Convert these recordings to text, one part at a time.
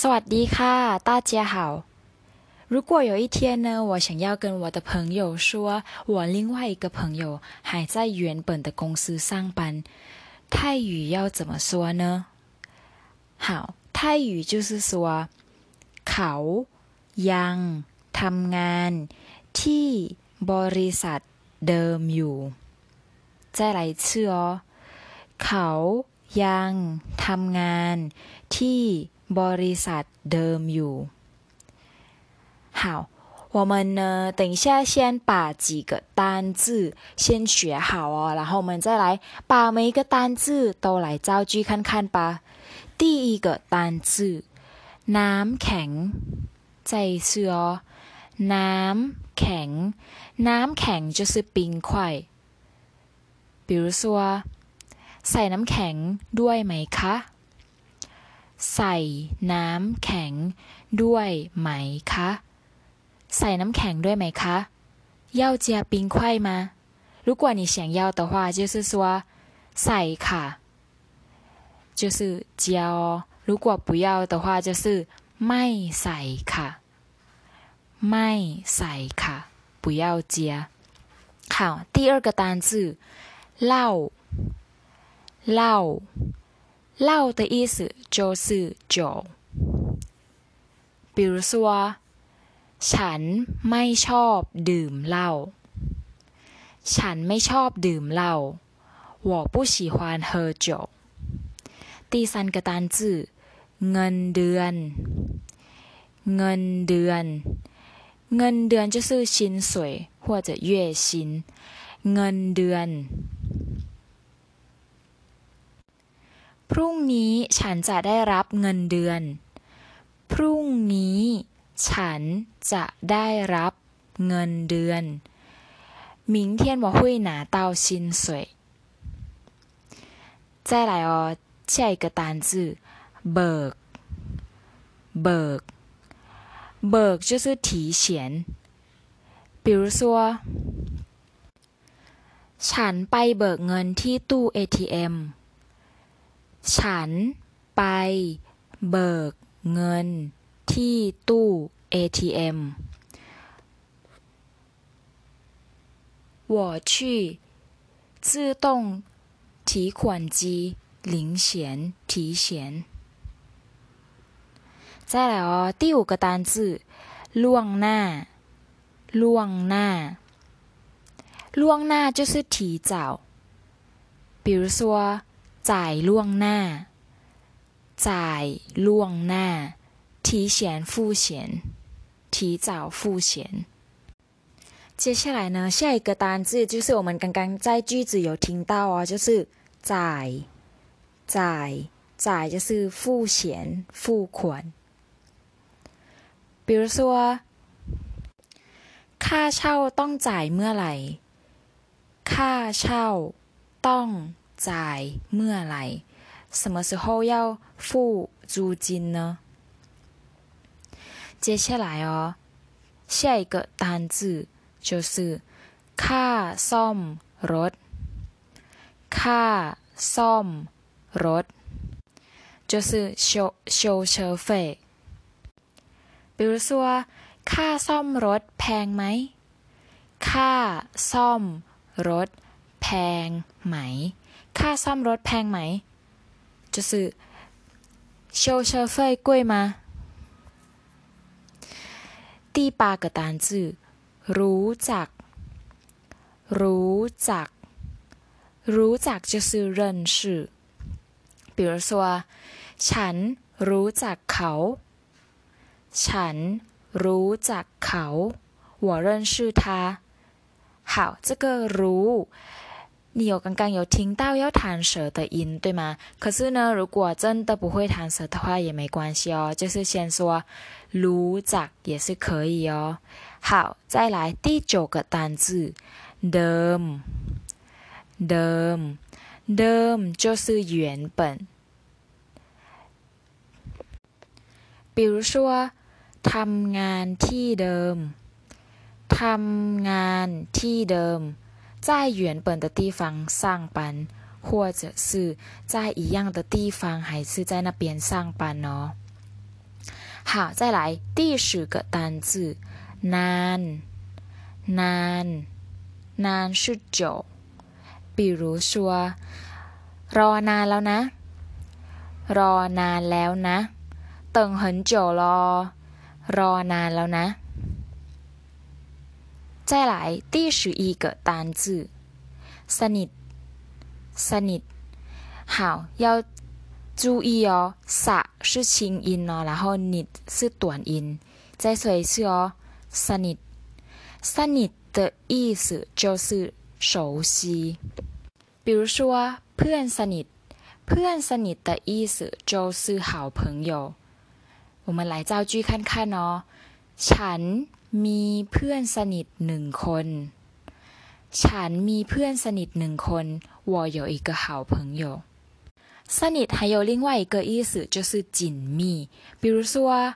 สวัสดีค่ะ大家好如果有一天呢，我想要跟我的朋友说，我另外一个朋友还在原本的公司上班，泰语要怎么说呢？好，泰语就是说，เขายังทำงานที่บริษัทเดิมอยู่再来一次哦เขายังทำงานที่ บริษัทเดิมอยู่好，我们呢，等一下先把几个单字先学好哦，然后我们再来把每一个单字都来造句看看吧。第一个单字น้ำแข็ง再一次哦น้ำแข็งน้ำแข็ง就是冰块比如说ใส่น้ำแข็งด้วยไหมคะ ใส่น้ำแข็งด้วยไหมคะใส่น้ำแข็งด้วยไหมคะ要加冰块吗如果你想要的话就是说ใส่ค่ะ就是加哦如果不要的话就是ไม่ใส่ค่ะไม่ใส่ค่ะ不要加好第二个单字เหล้าเหล้า เหล้า的意思就是酒比如说ฉันไม่ชอบดื่มเหล้าฉันไม่ชอบดื่มเหล้า我不喜欢喝酒第三个单字เงินเดือนเงินเดือนเงินเดือน就是薪水或者月薪เงินเดือน พรุ่งนี้ฉันจะได้รับเงินเดือน พรุ่งนี้ฉันจะได้รับเงินเดือน明天我会拿到薪水再来哦下一个单字เบิกเบิกเบิก就是提钱比如说ฉันไปเบิกเงินที่ตู้ ATM อ ฉันไปเบิกเงินที่ตู้ ATM 我去自动提款机领钱提钱再来哦第五个单字ล่วงหน้าล่วงหน้าล่วงหน้า就是提早比如说 จ่ายล่วงหน้าจ่ายล่วงหน้า提前付钱提早付钱接下来呢下一个单字就是我们刚刚在句子有听到哦就是จ่ายจ่ายจ่าย就是付钱付款比如说ค่าเช่าต้องจ่ายเมื่อไหร่ค่าเช่าต้อง จ่ายเมื่อไหร่什么时候要付租金呢接下来哦下一个单字就是ค่าซ่อมรถค่าซ่อมรถ就是修修车费比如说ค่าซ่อมรถแพงไหมค่าซ่อมรถแพงไหม ค่าซ่อมรถแพงไหม就是修车费贵吗第八个单字รู้จักรู้จักรู้จัก就是认识比如说ฉันรู้จักเขาฉันรู้จักเขา我认识他好这个รู้ 你有刚刚有听到要弹舌的音，对吗？可是呢，如果真的不会弹舌的话也没关系哦，就是先说รู้จัก也是可以哦。好，再来第九个单字เดิมเดิมเดิม就是原本。比如说ทำงานที่เดิมทำงานที่เดิม 在原本的地方上班，或者是在一样的地方，还是在那边上班哦。 好，再来第十个单字，难，难，难是久。比如说，รอนานแล้วนะ รอนานแล้วนะ 等很久了，รอนานแล้วนะ。 再来第十一个单字，สนิท สนิท。好，要注意哦，ส是轻音哦，然后นิ是短音。再说一次哦，สนิท。สนิท的意思就是熟悉。比如说，เพื่อนสนิท，เพื่อนสนิท的意思就是好朋友。我们来造句看看哦。 ฉันมีเพื่อนสนิทหนึ่งคน。ฉันมีเพื่อนสนิทหนึ่งคน我有一个好朋友。สนิท还有另外一个意思就是紧密。比如说，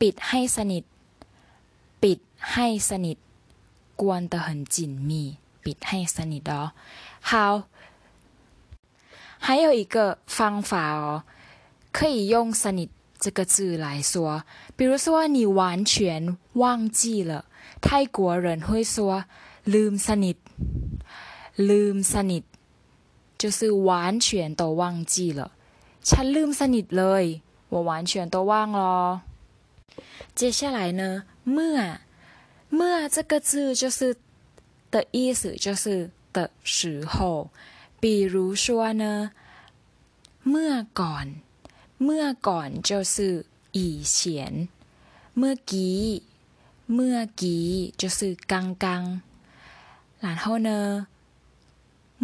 ปิดให้สนิท，ปิดให้สนิท，关得很紧密。ปิดให้สนิท哦。好。还有一个方法哦，可以用“สนิท” 这个字来说。比如说，你完全忘记了，泰国人会说“ลืมสนิท”，“ลืมสนิท”就是完全都忘记了。ฉันลืมสนิทเลย，我完全都忘了。接下来呢，เมื่อเมื่อ这个字就是的意思就是的时候。比如说呢，เมื่อก่อน เมื่อก่อน就是以前เมื่อกี้เมื่อกี้就是刚刚然后呢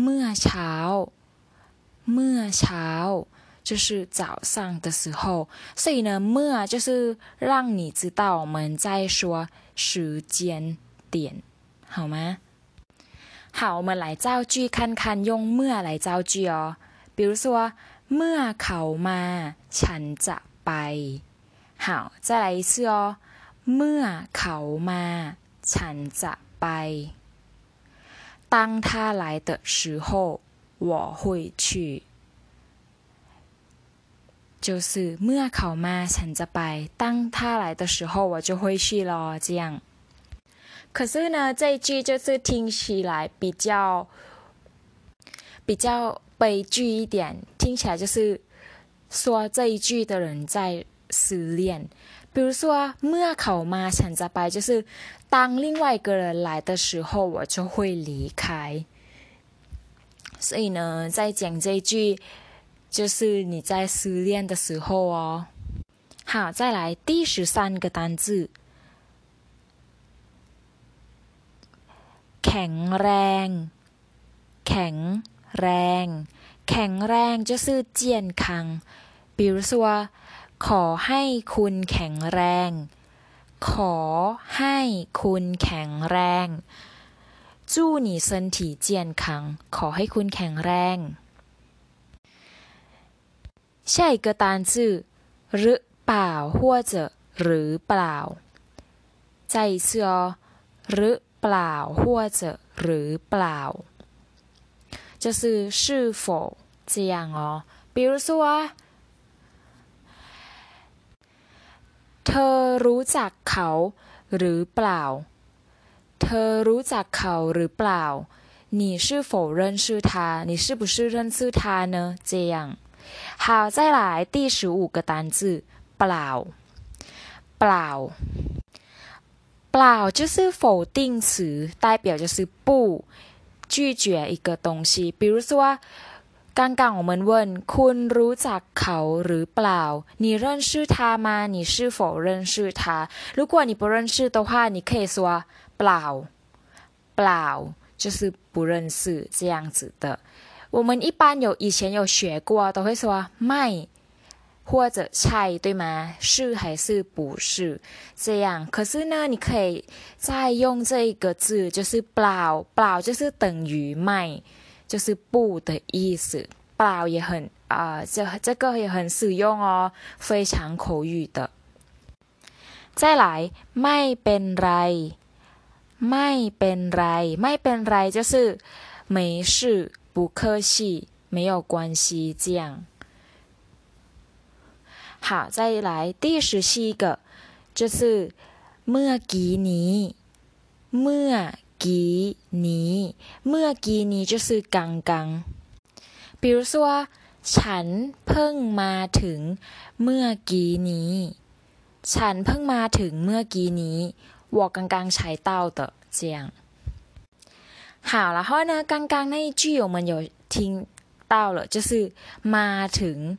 เมื่อเช้าเมื่อเช้า就是早上的时候所以呢เมื่อ就是让你知道我们在说时间点好吗好，我们来造句看看用เมื่อ来造句哦。比如说， เมื่อเขามาฉันจะไป。好，再来一次哦。เมื่อเขามาฉันจะไป。当他来的时候，我会去。就是เมื่อเขามาฉันจะไป。当他来的时候，我就会去咯。这样。可是呢，这一句就是听起来比较比较 悲剧一点，听起来就是说这一句的人在失恋。比如说，เมื่อเขามาฉันจะไป，就是当另外一个人来的时候，我就会离开。所以呢，在讲这一句，就是你在失恋的时候哦。好，再来第十三个单字。แข็งแรง แข็ง แรง แข็งแรง就是健康比如说ขอให้คุณแข็งแรง ขอให้คุณแข็งแรง祝你身体健康ขอให้คุณแข็งแรง下一个单字หรือเปล่า或者หรือเปล่า再一次哦หรือเปล่า或者หรือเปล่า 就是是否这样哦比如说เธอรู้จักเขาหรือเปล่าเธอรู้จักเขาหรือเปล่า你是否认识他你是不是认识他呢这样好再来第十五个单字เปล่าเปล่าเปล่า就是否定词，代表就是不 拒绝一个东西。比如说，刚刚我们问คุณรู้จักเขาหรือเปล่า你认识他吗你是否认识他如果你不认识的话你可以说เปล่าเปล่า就是不认识这样子的我们一般有以前有学过都会说ไม่ 或者菜对吗？是还是不是这样？可是呢，你可以再用这一个字，就是“不”，不就是等于“卖”，就是不的意思。不也很啊，这这个也很实用哦，非常口语的。再来，ไม่เป็นไร，ไม่เป็นไร，ไม่เป็นไร就是没事，不客气，没有关系，这样。 好，再来第十七个，就是เมื่อกี้นี้เมื่อกี้นี้เมื่อกี้นี้就是刚刚。比如说，ฉันเพิ่งมาถึงเมื่อกี้นี้ ฉันเพิ่งมาถึงเมื่อกี้นี้我刚刚才到的这样。好，然后呢，刚刚那一句我们有听到了，就是มาถึง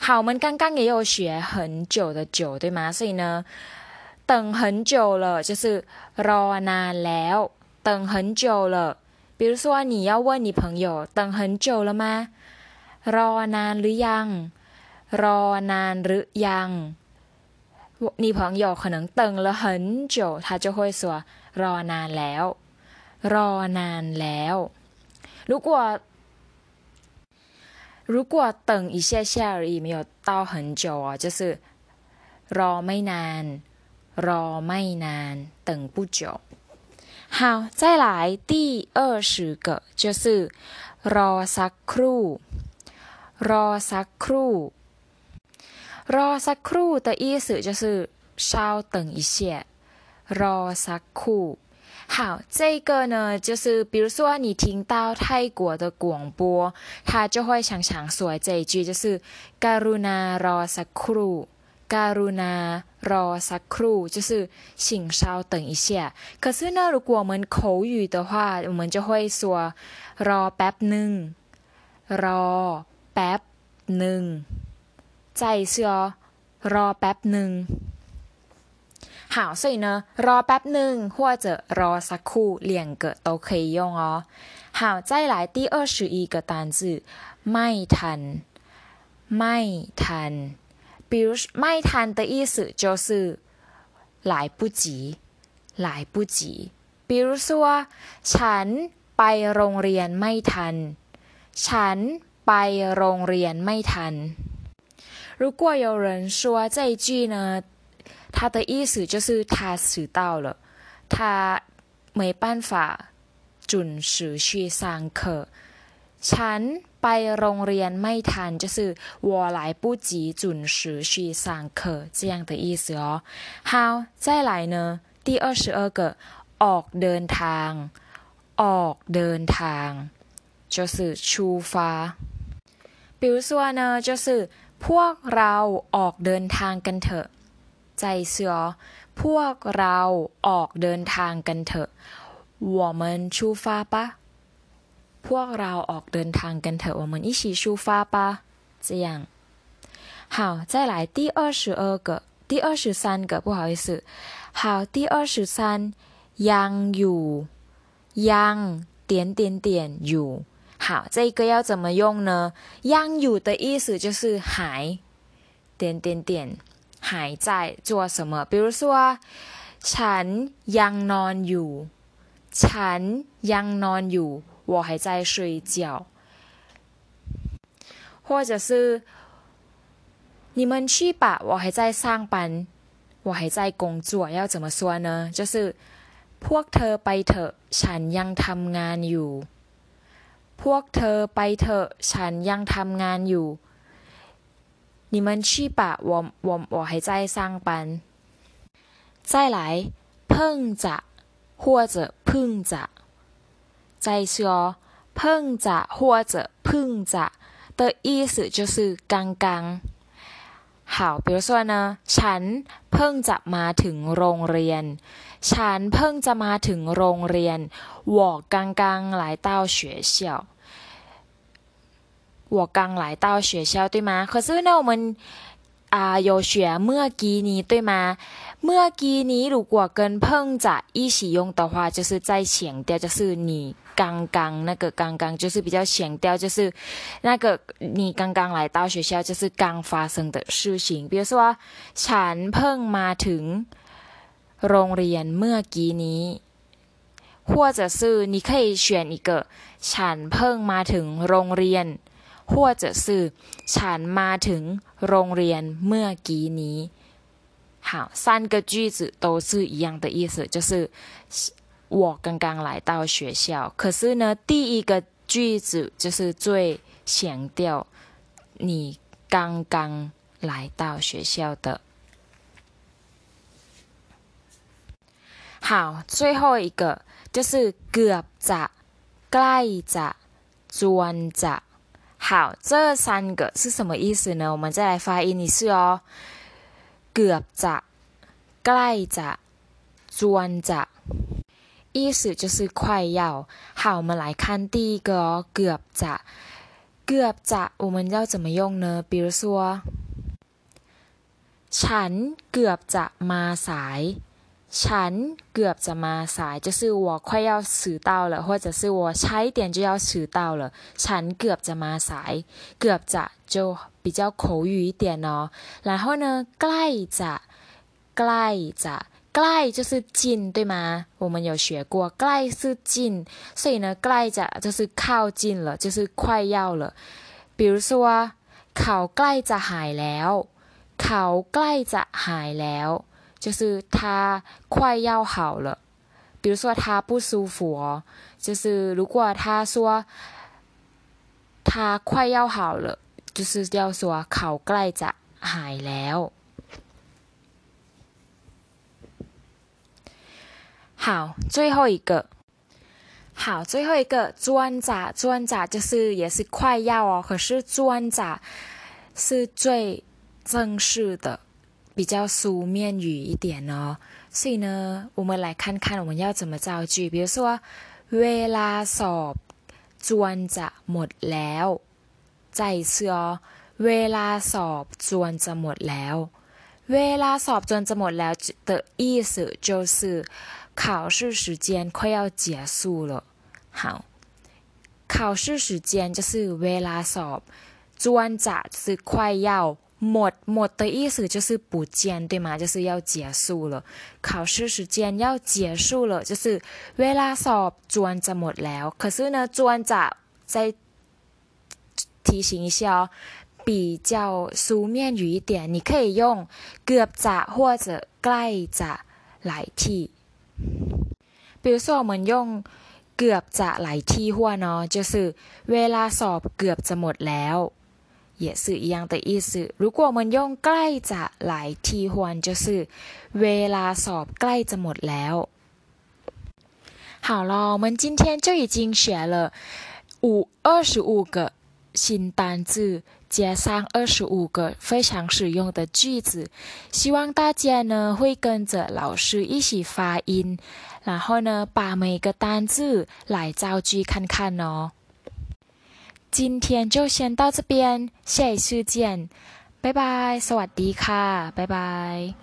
好，我们刚刚也有学很久的久，对吗？所以呢，等很久了就是รอนานแล้ว，等很久了。比如说，你要问你朋友等很久了吗？รอนานหรือยังรอนานหรือยัง你朋友可能等了很久，他就会说รอนานแล้วรอนานแล้ว。如果 如果等一下下而已，没有到很久哦，就是รอไม่นานรอไม่นาน等不久。好，再来第二十个就是รอสักครู่รอสักครู่รอสักครู่的意思就是稍等一下รอสักครู่ 好，这个呢，就是比如说你听到泰国的广播，他就会常常说这一句，就是“การุณารอสักครู่”，“การุณารอสักครู่”，就是请稍等一下。可是呢，如果我们口语的话，我们就会说“รอแป๊บหนึ่ง”，“รอแป๊บหนึ่ง”。再一次哦，“รอแป๊บหนึ่ง”。 好，所以呢，รอแป๊บหนึ่ง或者รอสักครู่两个都可以用哦。好，再来第二十一个单字，ไม่ทัน，ไม่ทัน。比如ไม่ทัน的意思就是来不及，来不及。比如说，ฉันไปโรงเรียนไม่ทัน ฉันไปโรงเรียนไม่ทัน。如果有人说这一句呢？ 他的意思就是他迟到了，他没办法准时去上课。ฉันไปโรงเรียนไม่ทัน就是我来不及准时去上课这样的意思哦。好，再来呢，第二十二个ออกเดินทางออกเดินทาง就是出发。比如说呢，就是พวกเราออกเดินทางกันเถอะ ใจเสือพวกเราออกเดินทางกันเถอะ我们出发吧พวกเราออกเดินทางกันเถอะ我们一起出发吧这样好再来第二十二个第二十三个不好意思好第二十三ยังอยู่ยัง点点点อยู่好这个要怎么用呢ยังอยู่的意思就是还点点点 还在做什么？比如说，ฉันยังนอนอยู่，ฉันยังนอนอยู่，我还在睡觉。或者是你们去吧，我还在上班，我还在工作。要怎么说呢？就是พวกเธอไปเถอะฉันยังทำงานอยู่。พวกเธอไปเถอะฉันยังทำงานอยู่ 你们去吧，我我我还在上班。再来，碰着或者碰着，再说碰着或者碰着的意思就是刚刚。好，比如说呢，ฉันเพิ่งจะมาถึงโรงเรียน ฉันเพิ่งจะมาถึงโรงเรียน我刚刚来到学校。 我刚来到学校，对吗？可是呢，我们 啊，有学เมื่尼对吗？เมื่尼如果跟碰着一起用的话，就是在强调，就是你刚刚那个刚刚，就是比较强调，就是那个你刚刚来到学校，就是刚发生的事情。比如说，ฉันเพิ่งมาถึงโรงเรียนเมื่อกี้นี้或者是你可以选一个ฉันเพิ่งมาถึงโรงเรียน 或者是ฉันมาถึงโรงเรียนเมื่อกี้นี้好，三个句子都是一样的意思，就是我刚刚来到学校。可是呢，第一个句子就是最强调你刚刚来到学校的。好，最后一个就是เกือบจะใกล้จะจวนจะ 好，这三个是什么意思呢？我们再来发音一次哦。เกือบจะใกล้จะจวนจะ意思就是快要。好，我们来看第一个哦，เกือบจะเกือบจะ我们要怎么用呢？比如说，ฉันเกือบจะมาสาย ฉันเกือบจะมาสาย就是我快要迟到了或者是我差一点就要迟到了ฉันเกือบจะมาสายเกือบจะ就比较口语一点哦然后呢ใกล้จะใกล้จะใกล้就是近对吗我们有学过ใกล้是近所以呢ใกล้จะ就是靠近了就是快要了比如说เขาใกล้จะหายแล้วเขาใกล้จะหายแล้ว 就是他快要好了，比如说他不舒服哦，就是如果他说他快要好了，就是要说เขาใกล้จะหายแล้ว。好，最后一个，好，最后一个专咋专咋就是也是快要哦，可是专咋是最正式的。 比较书面语一点哦，所以呢，我们来看看我们要怎么造句。比如说，เวลาสอบจวนจะหมดแล้ว。再一次哦，เวลาสอบจวนจะหมดแล้ว。เวลาสอบจวนจะหมดแล้ว的意思就是考试时间快要结束了。好，考试时间就是เวลาสอบจวนจะ是快要。 หมด的意思就是不见，对吗？就是要结束了，考试时间要结束了，就是เวลาสอบจวนจะหมดแล้ว。可是呢，จวนจะ再提醒一下哦，比较书面语一点，你可以用เกือบจะ或者ใกล้จะ来替。比如说，我们用เกือบจะ来替换哦，就是เวลาสอบเกือบจะหมดแล้ว 也是一样的意思。如果我们用ใกล้จะ来替换，就是เวลาสอบใกล้จะหมดแล้ว。好了，我们今天就已经学了五二十五个新单字，加上二十五个非常实用的句子。希望大家呢会跟着老师一起发音，然后呢把每个单字来造句看看哦。 今天就先到这边，下一次见，拜拜，สวัสดีค่ะ，拜拜。